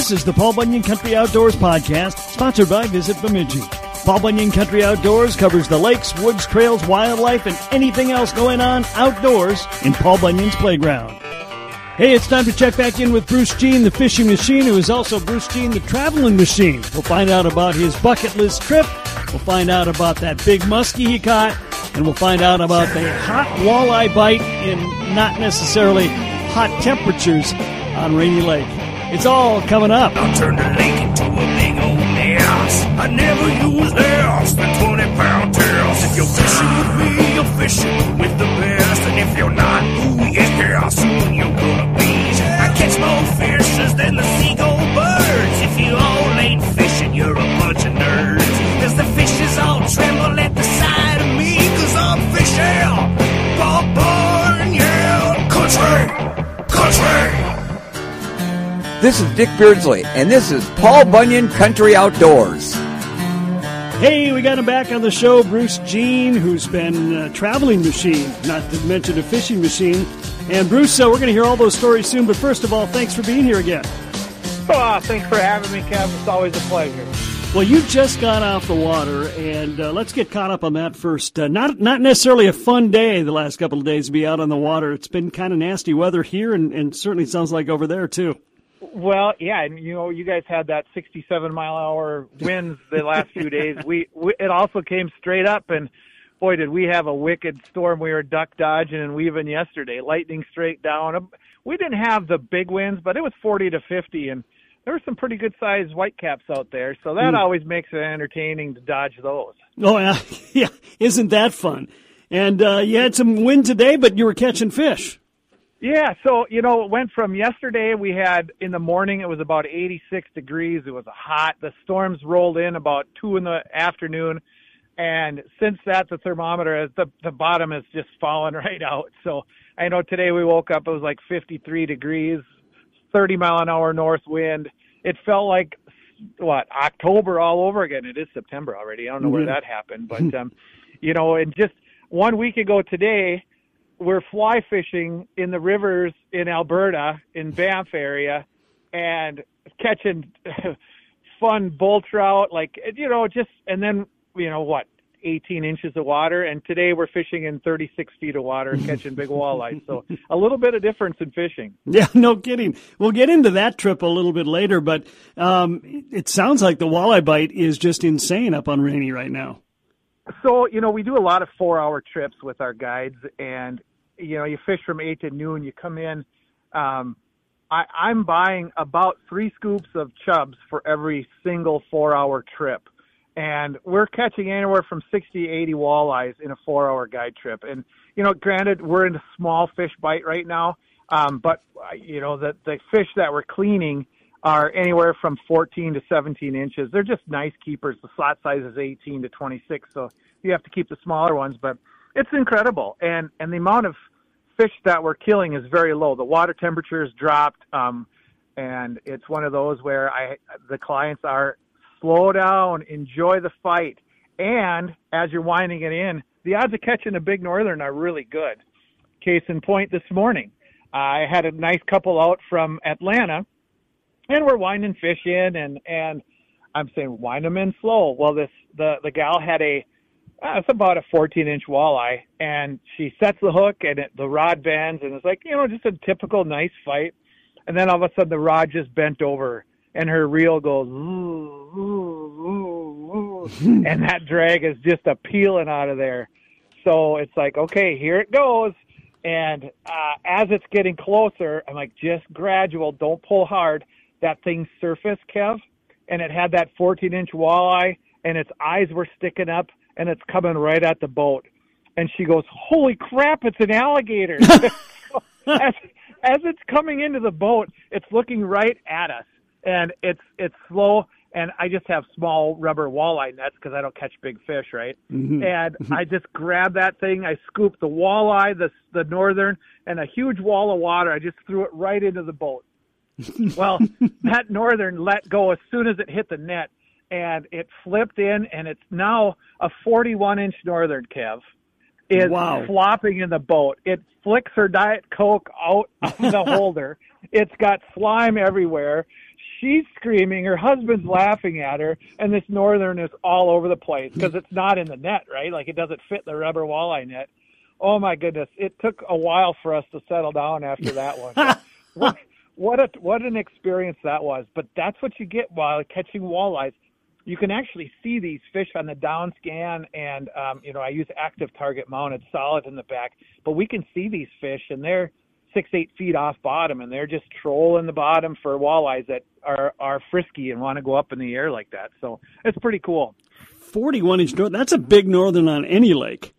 This is the Paul Bunyan Country Outdoors Podcast, sponsored by Visit Bemidji. Paul Bunyan Country Outdoors covers the lakes, woods, trails, wildlife, and anything else going on outdoors in Paul Bunyan's playground. Hey, it's time to check back in with Bruce Jean, the fishing machine, who is also Bruce Jean, the traveling machine. We'll find out about his bucket list trip. We'll find out about that big muskie he caught. And we'll find out about the hot walleye bite in not necessarily hot temperatures on Rainy Lake. It's all coming up. I'll turn the lake into a big old mess. I never use less than 20 pound tails. If you're fishing with me, you're fishing with the best. And if you're not, ooh, yeah, soon you're gonna be. I catch more fishes than the seagull This is Dick Beardsley, and this is Paul Bunyan Country Outdoors. Hey, we got him back on the show, Bruce Jean, who's been a traveling machine, not to mention a fishing machine. And Bruce, uh, we're going to hear all those stories soon, but first of all, thanks for being here again. Oh, thanks for having me, Kevin. It's always a pleasure. Well, you just got off the water, and uh, let's get caught up on that first. Uh, not not necessarily a fun day the last couple of days to be out on the water. It's been kind of nasty weather here, and, and certainly sounds like over there too. Well, yeah, and you know, you guys had that 67 mile hour winds the last few days. We, we it also came straight up, and boy, did we have a wicked storm. We were duck dodging and weaving yesterday, lightning straight down. We didn't have the big winds, but it was 40 to 50, and there were some pretty good sized whitecaps out there. So that Mm. always makes it entertaining to dodge those. Oh yeah, yeah, isn't that fun? And uh, you had some wind today, but you were catching fish. Yeah, so you know, it went from yesterday. We had in the morning it was about 86 degrees. It was hot. The storms rolled in about two in the afternoon, and since that, the thermometer has the the bottom has just fallen right out. So I know today we woke up it was like 53 degrees, 30 mile an hour north wind. It felt like what October all over again. It is September already. I don't know where Mhm. that happened, but um, you know, and just one week ago today we're fly fishing in the rivers in Alberta, in Banff area, and catching fun bull trout, like you know, just and then you know what, 18 inches of water, and today we're fishing in 36 feet of water and catching big walleyes. So a little bit of difference in fishing. Yeah, no kidding. We'll get into that trip a little bit later, but um, it sounds like the walleye bite is just insane up on Rainy right now. So, you know, we do a lot of four hour trips with our guides and, you know, you fish from eight to noon, you come in, um, I, I'm buying about three scoops of chubs for every single four hour trip. And we're catching anywhere from 60 to 80 walleyes in a four hour guide trip. And, you know, granted, we're in a small fish bite right now. Um, but, uh, you know, the, the fish that we're cleaning are anywhere from 14 to 17 inches. They're just nice keepers. The slot size is 18 to 26, so you have to keep the smaller ones. But it's incredible, and and the amount of fish that we're killing is very low. The water temperature has dropped, um, and it's one of those where I the clients are slow down, enjoy the fight, and as you're winding it in, the odds of catching a big northern are really good. Case in point, this morning, I had a nice couple out from Atlanta and we're winding fish in and and I'm saying wind them in slow. Well, this the the gal had a uh, it's about a 14 inch walleye, and she sets the hook and it, the rod bends, and it's like you know just a typical nice fight, and then all of a sudden the rod just bent over and her reel goes and that drag is just a peeling out of there. So it's like okay, here it goes. And uh, as it's getting closer, I'm like, just gradual, don't pull hard that thing surfaced, Kev, and it had that 14 inch walleye, and its eyes were sticking up, and it's coming right at the boat. And she goes, "Holy crap! It's an alligator!" as, as it's coming into the boat, it's looking right at us, and it's it's slow. And I just have small rubber walleye nets because I don't catch big fish, right? Mm-hmm. And mm-hmm. I just grabbed that thing. I scoop the walleye, the the northern, and a huge wall of water. I just threw it right into the boat. well, that northern let go as soon as it hit the net, and it flipped in, and it's now a 41 inch northern, Kev. Is Wow. flopping in the boat. It flicks her Diet Coke out of the holder. It's got slime everywhere. she's screaming, her husband's laughing at her, and this northern is all over the place because it's not in the net, right? Like it doesn't fit the rubber walleye net. Oh my goodness! It took a while for us to settle down after that one. what, what a what an experience that was! But that's what you get while catching walleyes. You can actually see these fish on the down scan, and um, you know I use active target mounted, solid in the back, but we can see these fish, and they're six eight feet off bottom, and they're just trolling the bottom for walleyes that are are frisky and want to go up in the air like that. So it's pretty cool. Forty-one inch north. That's a big northern on any lake.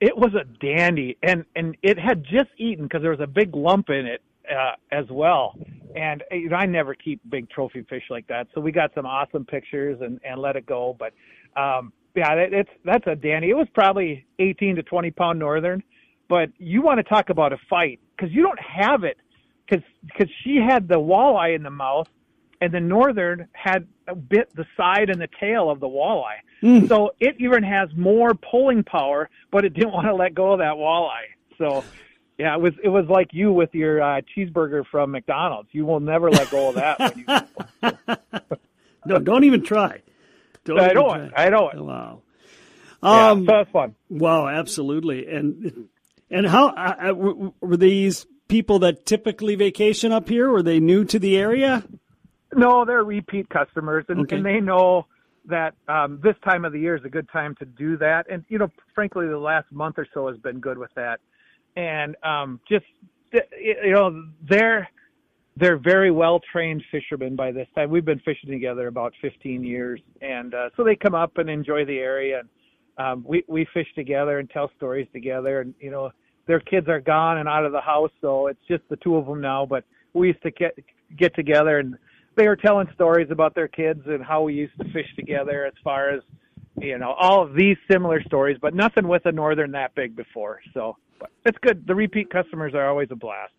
It was a dandy, and and it had just eaten because there was a big lump in it uh, as well. And know, I never keep big trophy fish like that, so we got some awesome pictures and and let it go. But um, yeah, it, it's that's a dandy. It was probably 18 to 20 pound northern, but you want to talk about a fight because you don't have it because because she had the walleye in the mouth and the northern had bit the side and the tail of the walleye. Mm. So it even has more pulling power, but it didn't want to let go of that walleye. So yeah, it was it was like you with your uh, cheeseburger from McDonald's. You will never let go of that. You... no, don't even try. Don't I don't. Try. I don't. Wow. Um, yeah, so that's fun. Wow, absolutely. And and how uh, uh were these people that typically vacation up here? Were they new to the area? No, they're repeat customers, and, okay. and they know that um, this time of the year is a good time to do that. And you know, frankly, the last month or so has been good with that. And um, just you know, they're they're very well trained fishermen by this time. We've been fishing together about 15 years, and uh, so they come up and enjoy the area. And um, we we fish together and tell stories together. And you know, their kids are gone and out of the house, so it's just the two of them now. But we used to get get together and they were telling stories about their kids and how we used to fish together as far as you know all of these similar stories but nothing with a northern that big before so but it's good the repeat customers are always a blast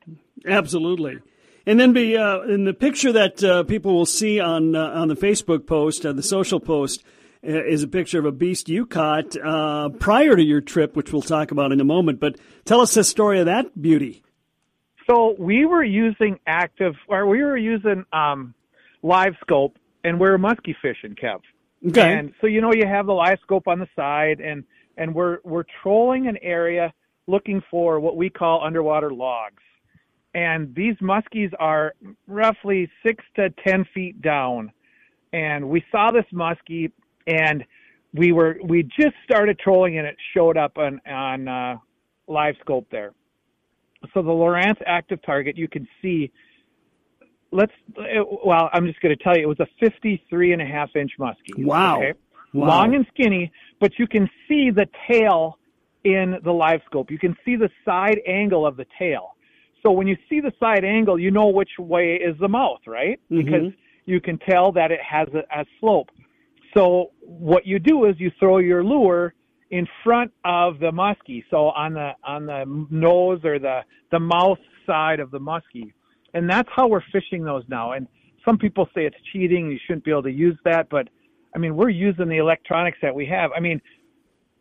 absolutely and then be uh, in the picture that uh, people will see on uh, on the Facebook post, uh, the social post, uh, is a picture of a beast you caught uh, prior to your trip, which we'll talk about in a moment. But tell us the story of that beauty. So we were using active, or we were using um, live scope, and we're musky fishing, Kev. Okay. And so you know you have the live scope on the side, and and we're we're trolling an area looking for what we call underwater logs. And these muskies are roughly six to ten feet down. And we saw this muskie, and we were we just started trolling, and it showed up on on uh, live scope there. So the Lowrance active target, you can see let's well i'm just going to tell you it was a 53 and a half inch muskie wow. Okay? wow long and skinny but you can see the tail in the live scope you can see the side angle of the tail so when you see the side angle you know which way is the mouth right mm-hmm. because you can tell that it has a, a slope so what you do is you throw your lure in front of the muskie so on the on the nose or the the mouth side of the muskie and that's how we're fishing those now. And some people say it's cheating. You shouldn't be able to use that, but I mean, we're using the electronics that we have. I mean,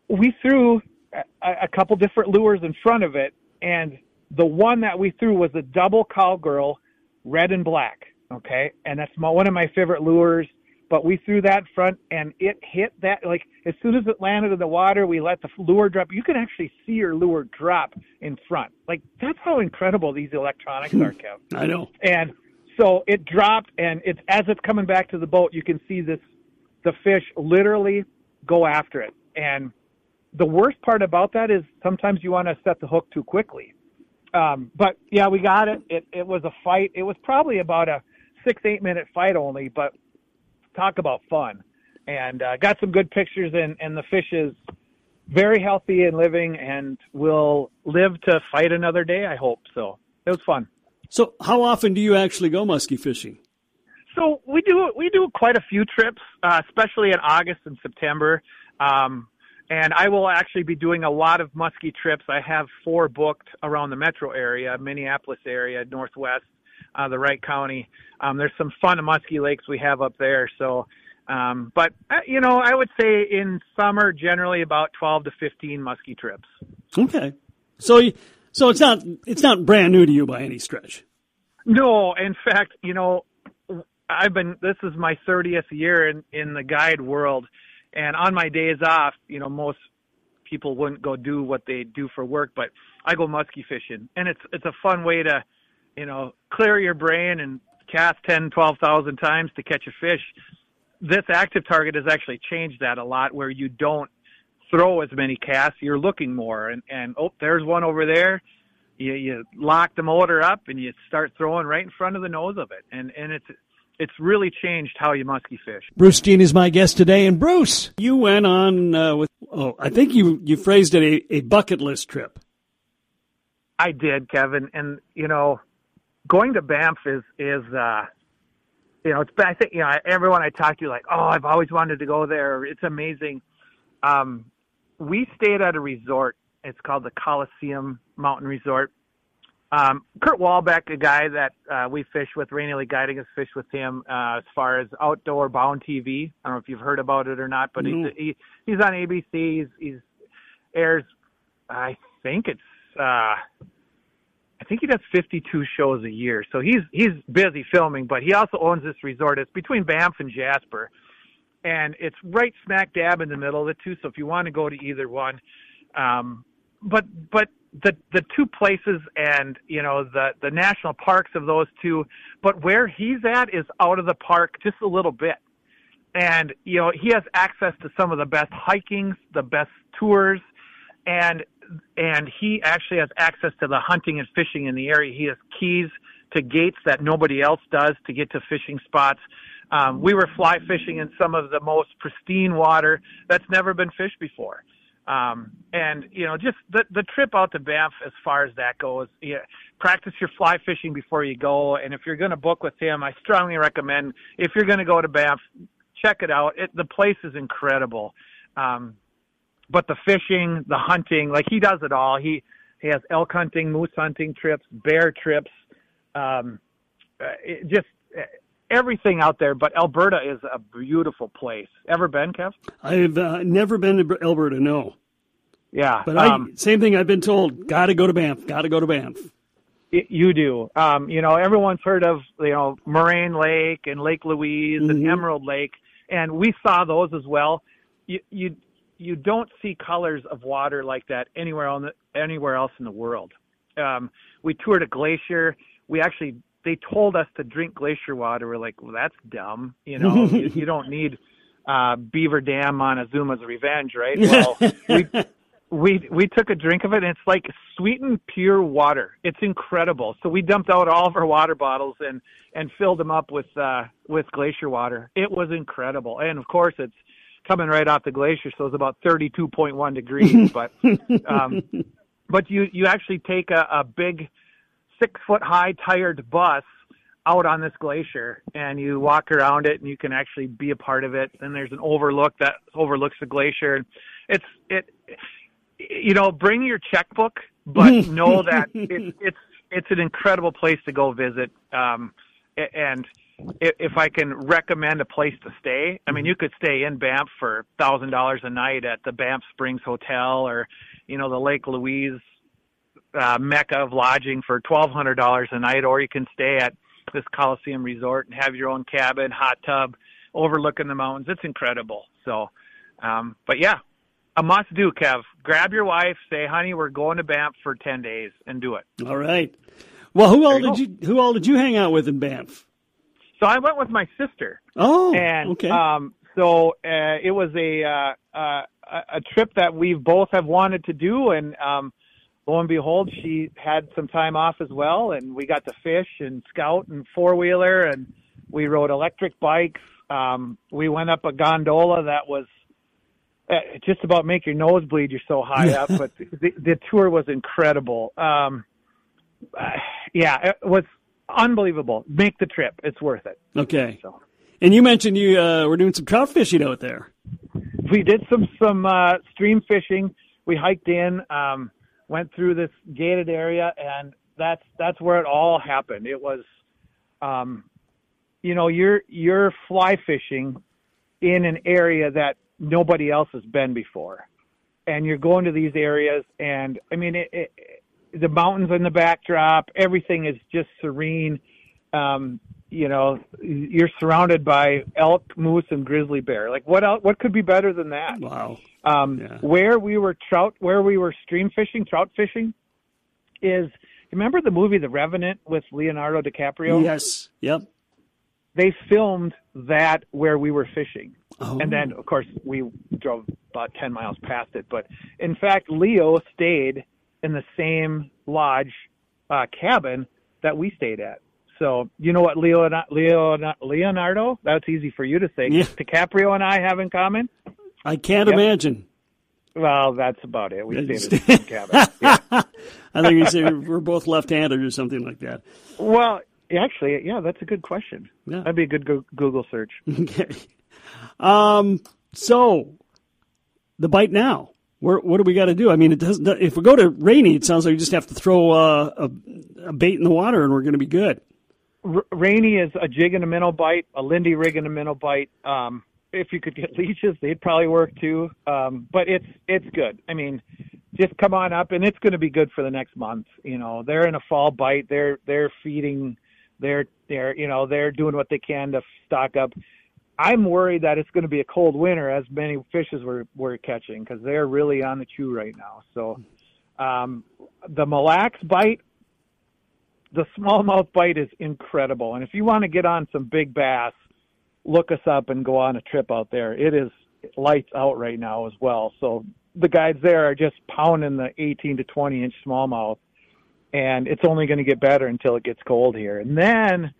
we threw a, a couple different lures in front of it, and the one that we threw was a double cowgirl, red and black. Okay, and that's my, one of my favorite lures. But we threw that front, and it hit that like as soon as it landed in the water, we let the lure drop. You can actually see your lure drop in front. Like that's how incredible these electronics are, Kev. I know. And so it dropped, and it's as it's coming back to the boat, you can see this the fish literally go after it. And the worst part about that is sometimes you want to set the hook too quickly. Um, but yeah, we got it. It it was a fight. It was probably about a six eight minute fight only, but talk about fun. And uh, got some good pictures, and, and the fish is very healthy and living, and will live to fight another day. I hope so. It was fun. So, how often do you actually go muskie fishing? So we do we do quite a few trips, uh, especially in August and September. Um, and I will actually be doing a lot of muskie trips. I have four booked around the metro area, Minneapolis area, Northwest, uh, the Wright County. Um, there's some fun musky lakes we have up there. So, um, but uh, you know, I would say in summer generally about 12 to 15 musky trips. Okay, so so it's not it's not brand new to you by any stretch. No, in fact, you know, I've been this is my 30th year in in the guide world, and on my days off, you know, most people wouldn't go do what they do for work, but I go muskie fishing, and it's it's a fun way to, you know, clear your brain and cast 10, 12,000 times to catch a fish. This active target has actually changed that a lot, where you don't throw as many casts, you're looking more, and and oh, there's one over there. You you lock the motor up and you start throwing right in front of the nose of it, and and it's it's really changed how you musky fish. Bruce Jean is my guest today, and Bruce, you went on uh, with oh, I think you you phrased it a, a bucket list trip. I did, Kevin, and you know, going to Banff is is uh, you know, it's I think you know everyone I talk to like, oh, I've always wanted to go there. It's amazing. Um, we stayed at a resort. It's called the Coliseum Mountain Resort um, Kurt Walbeck, a guy that uh, we fish with, Rainy Lake Guiding us fish with him uh, as far as outdoor bound TV. I don't know if you've heard about it or not, but mm-hmm. he's he, he's on ABC. He's, he's airs, I think it's uh, I think he does 52 shows a year. So he's he's busy filming, but he also owns this resort. It's between Banff and Jasper, and it's right smack dab in the middle of the two. So if you want to go to either one, um, but but the the two places and you know the the national parks of those two but where he's at is out of the park just a little bit and you know he has access to some of the best hikings the best tours and and he actually has access to the hunting and fishing in the area he has keys to gates that nobody else does to get to fishing spots um, we were fly fishing in some of the most pristine water that's never been fished before um, and you know, just the the trip out to Banff, as far as that goes, yeah, practice your fly fishing before you go. And if you're going to book with him, I strongly recommend if you're going to go to Banff, check it out. It, the place is incredible. Um, but the fishing, the hunting, like he does it all. He he has elk hunting, moose hunting trips, bear trips, um, uh, it just everything out there, but Alberta is a beautiful place. Ever been, Kev? I've uh, never been to Alberta. No. Yeah, but um, I same thing. I've been told. Got to go to Banff. Got to go to Banff. you do. Um, you know, everyone's heard of you know Moraine Lake and Lake Louise mm-hmm. and Emerald Lake, and we saw those as well. You you you don't see colors of water like that anywhere on the, anywhere else in the world. Um, we toured a glacier. We actually they told us to drink glacier water. We're like, well, that's dumb. You know, you, you, don't need uh, Beaver Dam Montezuma's Revenge, right? Well, we we we took a drink of it, and it's like sweetened pure water. It's incredible. So we dumped out all of our water bottles and and filled them up with uh, with glacier water. It was incredible, and of course, it's coming right off the glacier, so it's about 32.1 degrees. but um, but you you actually take a, a big six foot high tired bus out on this glacier and you walk around it and you can actually be a part of it and there's an overlook that overlooks the glacier and it's it you know bring your checkbook but know that it, it's it's an incredible place to go visit um and if I can recommend a place to stay, I mean, you could stay in Banff for thousand dollars a night at the Banff Springs Hotel, or you know, the Lake Louise uh, mecca of lodging for twelve hundred dollars a night, or you can stay at this Coliseum Resort and have your own cabin, hot tub, overlooking the mountains. It's incredible. So, um, but yeah, a must do, Kev. Grab your wife, say, "Honey, we're going to Banff for ten days," and do it. All right. Well, who all did you who all did you hang out with in Banff? So I went with my sister. Oh, and okay. Um, so uh, it was a uh, uh, a trip that we both have wanted to do, and um, lo and behold, she had some time off as well, and we got to fish and scout and four wheeler, and we rode electric bikes. Um, we went up a gondola that was uh, just about make your nose bleed. You're so high up, but the, the tour was incredible. Um, uh, yeah, it was unbelievable. Make the trip; it's worth it. Okay. So. And you mentioned you uh, were doing some trout fishing out there. We did some some uh, stream fishing. We hiked in. Um, went through this gated area, and that's that's where it all happened. It was, um, you know, you're you're fly fishing in an area that nobody else has been before, and you're going to these areas, and I mean, it, it, the mountains in the backdrop, everything is just serene. Um, you know, you're surrounded by elk, moose, and grizzly bear. Like what else? What could be better than that? Wow. Um, Yeah. Where we were trout, where we were stream fishing, trout fishing, is remember the movie The Revenant with Leonardo DiCaprio? Yes. Yep. They filmed that where we were fishing, Oh. and then of course we drove about ten miles past it. But in fact, Leo stayed in the same lodge uh, cabin that we stayed at. So you know what Leo, Leo Leonardo? That's easy for you to say. Yeah. DiCaprio and I have in common. I can't Yep. imagine. Well, that's about it. We stayed in the same cabin. Yeah. I think you say we're both left-handed or something like that. Well, actually, yeah, that's a good question. Yeah. That'd be a good go- Google search. Okay. Um. So, the bite now. Where, what do we got to do? I mean, it doesn't. If we go to rainy, it sounds like we just have to throw uh, a, a bait in the water, and we're going to be good. R- Rainy is a jig and a minnow bite, a Lindy rig and a minnow bite. Um, if you could get leeches, they'd probably work too. Um, but it's it's good. I mean, just come on up, and it's going to be good for the next month. You know, they're in a fall bite. They're they're feeding. They're they're you know they're doing what they can to stock up. I'm worried that it's going to be a cold winter, as many fishes we're we're catching, because they're really on the chew right now. So, um, the Mille Lacs bite the smallmouth bite is incredible. And if you want to get on some big bass, look us up and go on a trip out there. It is lights out right now as well. So the guides there are just pounding the 18 to 20 inch smallmouth, and it's only going to get better until it gets cold here. And then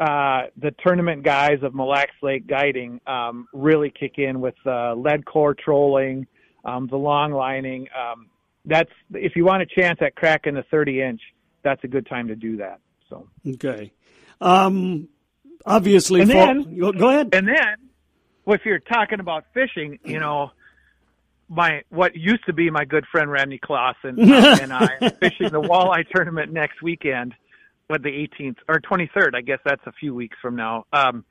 uh, the tournament guys of Mille Lacs Lake Guiding um, really kick in with uh, lead core trolling, um, the long lining. Um, that's if you want a chance at cracking the 30 inch, that's a good time to do that. So, Okay. Um. Obviously, And fall- then- go, go ahead. and then, well, if you're talking about fishing, you know, my what used to be my good friend Randy Clausen um, and I fishing the walleye tournament next weekend, with the 18th or 23rd. I guess that's a few weeks from now. Um,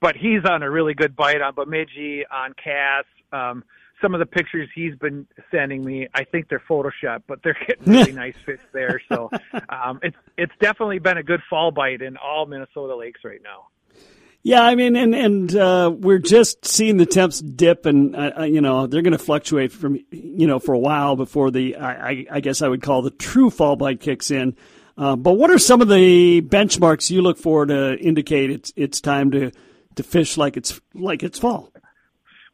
but he's on a really good bite on Bemidji, on Cass. Um, some of the pictures he's been sending me, I think they're Photoshop, but they're getting really nice fish there. So um, it's it's definitely been a good fall bite in all Minnesota lakes right now. Yeah, I mean, and and uh, we're just seeing the temps dip, and uh, uh, you know they're going to fluctuate from you know for a while before the I, I guess I would call the true fall bite kicks in. Uh, but what are some of the benchmarks you look for to indicate it's it's time to to fish like it's like it's fall?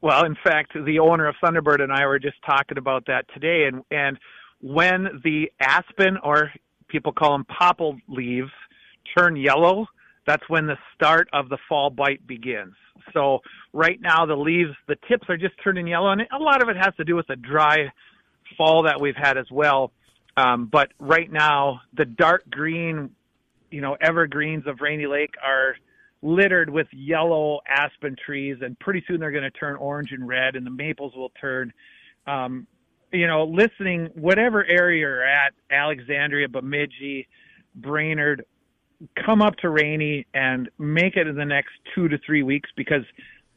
Well, in fact, the owner of Thunderbird and I were just talking about that today, and and when the aspen or people call them popple leaves turn yellow, that's when the start of the fall bite begins. So right now the leaves, the tips are just turning yellow, and a lot of it has to do with the dry fall that we've had as well. Um, but right now, the dark green, you know, evergreens of Rainy Lake are littered with yellow aspen trees, and pretty soon they're going to turn orange and red, and the maples will turn. Um, you know, listening, whatever area you're at, Alexandria, Bemidji, Brainerd, come up to Rainy and make it in the next two to three weeks because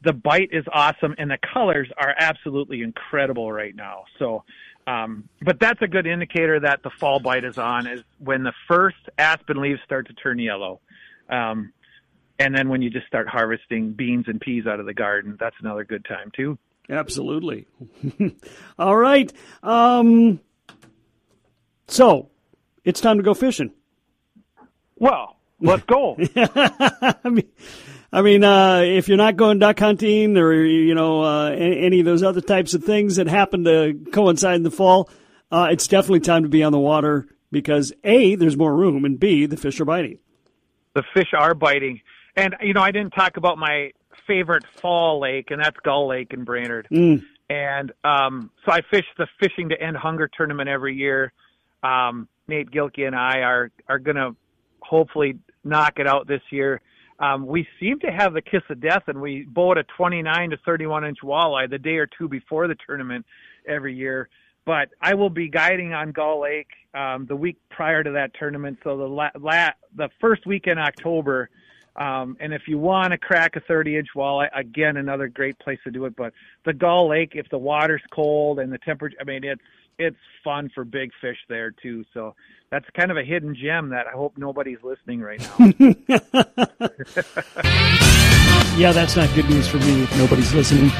the bite is awesome and the colors are absolutely incredible right now. So, um, but that's a good indicator that the fall bite is on is when the first aspen leaves start to turn yellow. Um, and then when you just start harvesting beans and peas out of the garden, that's another good time too. Absolutely. All right. Um, so it's time to go fishing. Well, let's go. I mean, I mean, uh, if you're not going duck hunting or you know uh, any, of those other types of things that happen to coincide in the fall, uh, it's definitely time to be on the water because a there's more room and b the fish are biting. the fish are biting. And you know, I didn't talk about my favorite fall lake, and that's Gull Lake in Brainerd. And um, so I fish the Fishing to End Hunger tournament every year. Um, Nate Gilkey and I are are going to hopefully knock it out this year. Um, we seem to have the kiss of death, and we boat a 29 to 31 inch walleye the day or two before the tournament every year. But I will be guiding on Gull Lake um, the week prior to that tournament. So the la- la- the first week in October. Um, and if you want to crack a 30 inch walleye, again, another great place to do it. But the Gull Lake, if the water's cold and the temperature, I mean, it's it's fun for big fish there too. So that's kind of a hidden gem that I hope nobody's listening right now. Yeah, that's not good news for me if nobody's listening.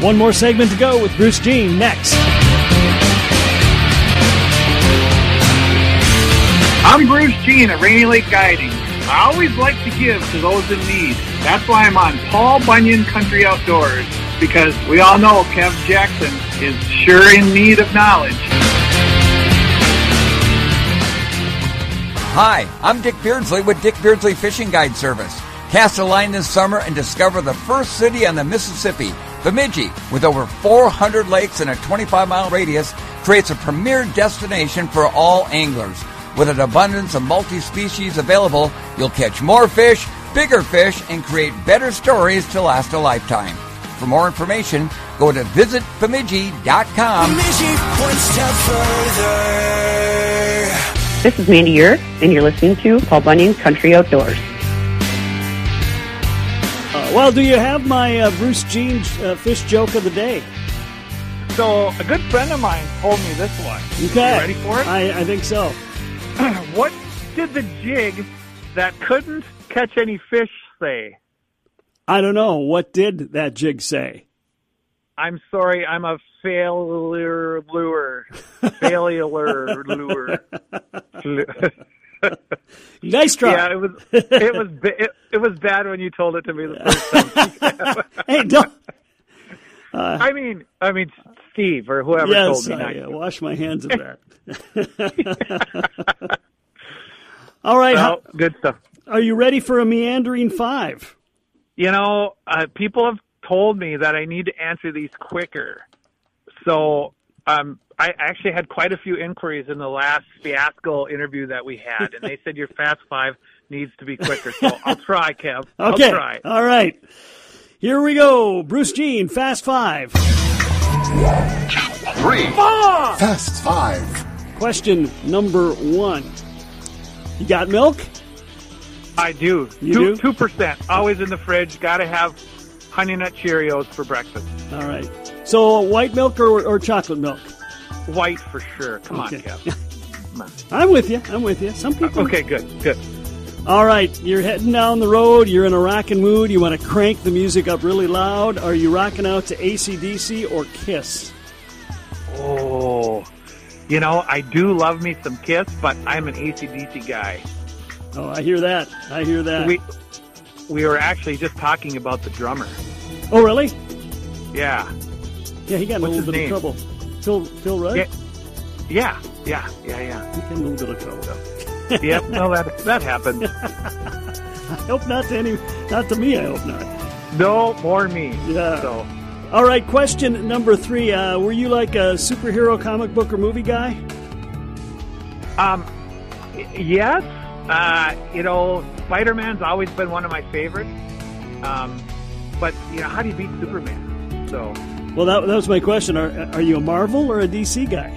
One more segment to go with Bruce Jean next. I'm Bruce Jean at Rainy Lake Guiding. I always like to give to those in need. That's why I'm on Paul Bunyan Country Outdoors, because we all know Kev Jackson is sure in need of knowledge. Hi, I'm Dick Beardsley with Dick Beardsley Fishing Guide Service. Cast a line this summer and discover the first city on the Mississippi. Bemidji, with over 400 lakes and a 25 mile radius, creates a premier destination for all anglers. With an abundance of multi species available, you'll catch more fish, bigger fish, and create better stories to last a lifetime. For more information, go to visitbemidji.com. This is Mandy Ure, and you're listening to Paul Bunyan Country Outdoors. Uh, well, do you have my uh, Bruce Jean uh, fish joke of the day? so a good friend of mine told me this one. Okay. You ready for it? I, I think so. what did the jig that couldn't catch any fish say? I don't know. What did that jig say? I'm sorry, I'm a failure lure. failure lure. Nice try. yeah, it was it was it, it was bad when you told it to me the first time. hey, don't. I mean, I mean Steve or whoever yes, told me. I not uh, wash my hands of that. All right. Well, good stuff. Are you ready for a meandering five? You know, uh, people have told me that I need to answer these quicker. So um, I actually had quite a few inquiries in the last fiasco interview that we had, and they said your fast five needs to be quicker. So I'll try, Kev. Okay. I'll try. All right. Here we go. Bruce Jean, fast five. Three. Fast five. Question number one. You got milk? I do. You two, do? 2%. Always in the fridge. Got to have Honey Nut Cheerios for breakfast. All right. So white milk or, or chocolate milk? White for sure. Come Okay. on, Kev. I'm with you. I'm with you. Some people. Okay, good, good. All right. You're heading down the road. You're in a rocking mood. You want to crank the music up really loud. Are you rocking out to ACDC or Kiss? Oh, you know, I do love me some Kiss, but I'm an ACDC guy. Oh, I hear that. I hear that. We we were actually just talking about the drummer. oh, really? Yeah, Yeah, he got in a little bit name? of trouble. Phil, Phil Rudd? Yeah. yeah, yeah, yeah, yeah. He got in a little bit of trouble. Yep, no, that that happened. I hope not to any, not to me. I hope not. No more me. Yeah. So All right. Question number three. Uh, were you like a superhero comic book or movie guy? Um, yes, uh, you know, Spider Man's always been one of my favorites. Um, but you know, how do you beat Superman? So, Well, that, that was my question. Are, are you a Marvel or a DC guy?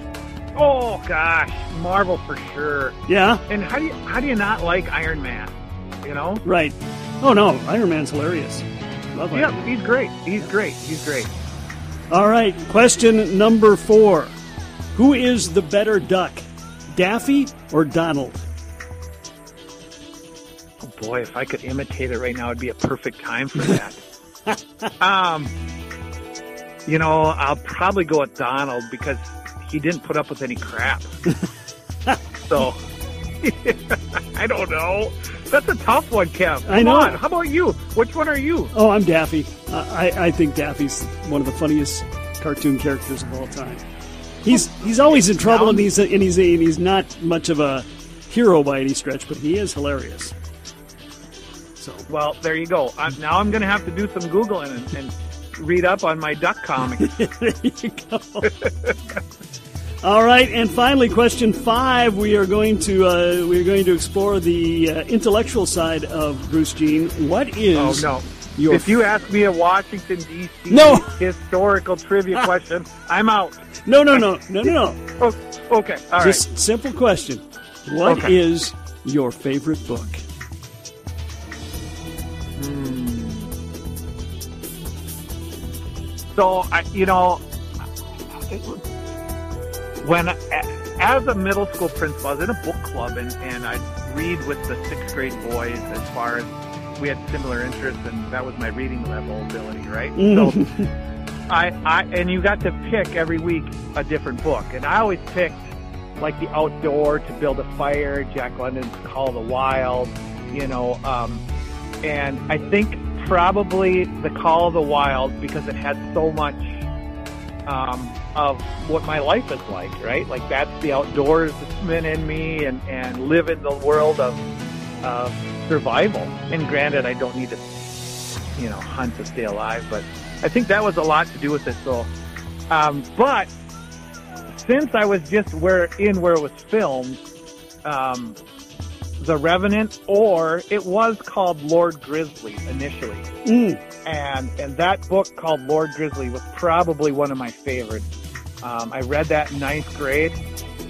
Oh gosh, Marvel for sure. Yeah. And how do you how do you not like Iron Man? You know? Right. Oh no, Iron Man's hilarious. Love Iron Yeah, Man. he's great. He's great. He's great. All right. Question number four. Who is the better duck, Daffy or Donald? Oh boy, if I could imitate it right now, it'd be a perfect time for that. um, you know, I'll probably go with Donald because he didn't put up with any crap. so, I don't know. That's a tough one, Kev. Come I know. on. How about you? Which one are you? Oh, I'm Daffy. Uh, I, I think Daffy's one of the funniest cartoon characters of all time. He's he's always in trouble, and he's a, and he's a, and he's not much of a hero by any stretch, but he is hilarious. So Well, there you go. i now I'm going to have to do some Googling and, and read up on my duck comics. there you go. All right, and finally, question five. We are going to uh, we are going to explore the uh, intellectual side of Bruce Jean. What is? Oh no! Your if you ask me a Washington D.C. No. historical trivia question, I'm out. no no no no no no. Oh, okay, all right. Just simple question. What is Okay. your favorite book? So I, you know, when as a middle school principal, I was in a book club and, and I'd read with the sixth grade boys as far as we had similar interests and that was my reading level ability, right? So I, I and you got to pick every week a different book. And I always picked like the outdoor to build a fire, Jack London's Call of the Wild, you know, um, and I think probably the Call of the Wild because it had so much um, of what my life is like, right? Like that's the outdoorsman in me and, and live in the world of, of survival. And granted, I don't need to, you know, hunt to stay alive, but I think that was a lot to do with it. So, um, but since I was just where in where it was filmed, um, The Revenant, or it was called Lord Grizzly initially, Mm. and and that book called Lord Grizzly was probably one of my favorites. Um, I read that in ninth grade,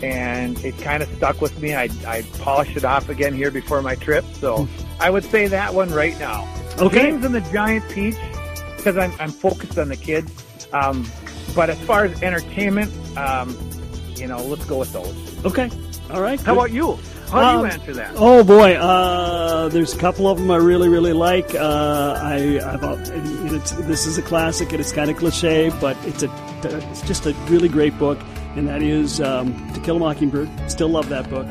and it kind of stuck with me. I I polished it off again here before my trip, so I would say that one right now. Okay. James and the Giant Peach, because I'm I'm focused on the kids. Um, but as far as entertainment, um, you know, let's go with those. Okay. All right. How good. about you? How do Um, you answer that? Oh boy, uh, there's a couple of them I really, really like. Uh, I, I've, and it's, this is a classic, and it's kind of cliche, but it's a, it's just a really great book, and that is um, To Kill a Mockingbird. Still love that book.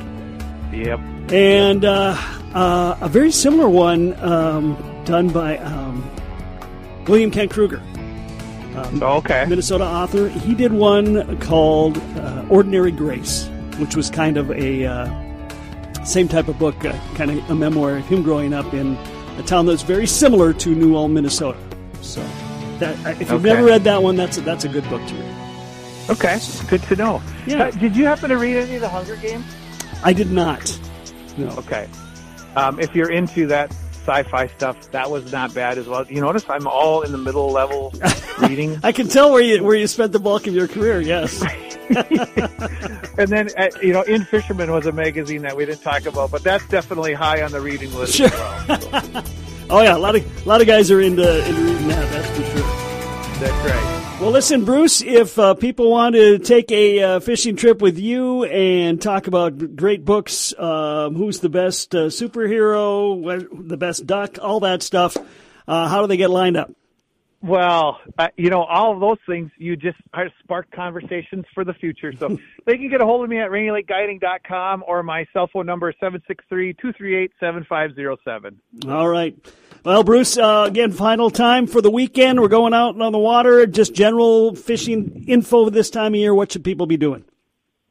Yep. And uh, uh, a very similar one um, done by um, William Kent Krueger. Okay. Minnesota author. He did one called uh, Ordinary Grace, which was kind of a uh, same type of book, uh, kind of a memoir of him growing up in a town that's very similar to New Ulm, Minnesota. So, that, if you've Okay. never read that one, that's a, that's a good book to read. Okay. Good to know. Yeah. Uh, did you happen to read any of the Hunger Games? I did not. No. Okay. Um, if you're into that sci-fi stuff, that was not bad as well. You notice I'm all in the middle level reading, I can tell where you where you spent the bulk of your career. Yes. and then uh, you know, In-Fisherman was a magazine that we didn't talk about, but that's definitely high on the reading list Sure. as well. So, Oh yeah, a lot of a lot of guys are into into reading that. That's for sure. that's right. Well, listen, Bruce, if uh, people want to take a uh, fishing trip with you and talk about great books, um, who's the best uh, superhero, what, the best duck, all that stuff, uh, how do they get lined up? Well, uh, you know, all of those things you just are spark conversations for the future. So they can get a hold of me at rainylakeguiding.com or my cell phone number is 763-238-7507. All right. Well, Bruce, uh, again, final time for the weekend. We're going out on the water. Just general fishing info this time of year. What should people be doing?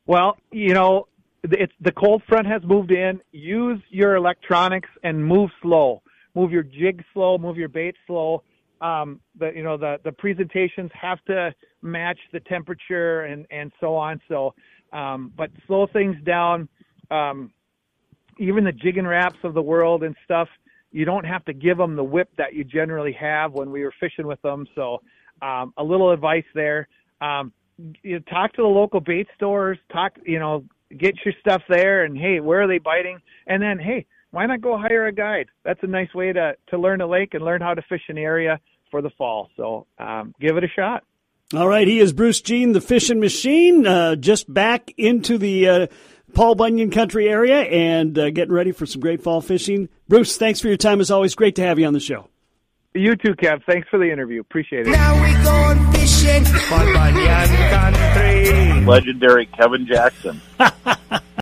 Well, you know, it's the cold front has moved in. Use your electronics and move slow. Move your jig slow. Move your bait slow. Um, the you know the the presentations have to match the temperature and and so on. So, um, but slow things down. Um, even the Jigging Raps of the world and stuff. You don't have to give them the whip that you generally have when we were fishing with them. So, um, a little advice there. Um, you know, talk to the local bait stores, talk, you know, get your stuff there and hey, where are they biting? And then, hey, why not go hire a guide? That's a nice way to, to learn a lake and learn how to fish an area for the fall. So, um, give it a shot. All right, he is Bruce Jean, the fishing machine, uh, just back into the uh, Paul Bunyan country area and uh, getting ready for some great fall fishing. Bruce, thanks for your time. As always, great to have you on the show. You too, Kev. Thanks for the interview. Appreciate it. Now we're going fishing. Paul Bunyan Country. legendary Kevin Jackson.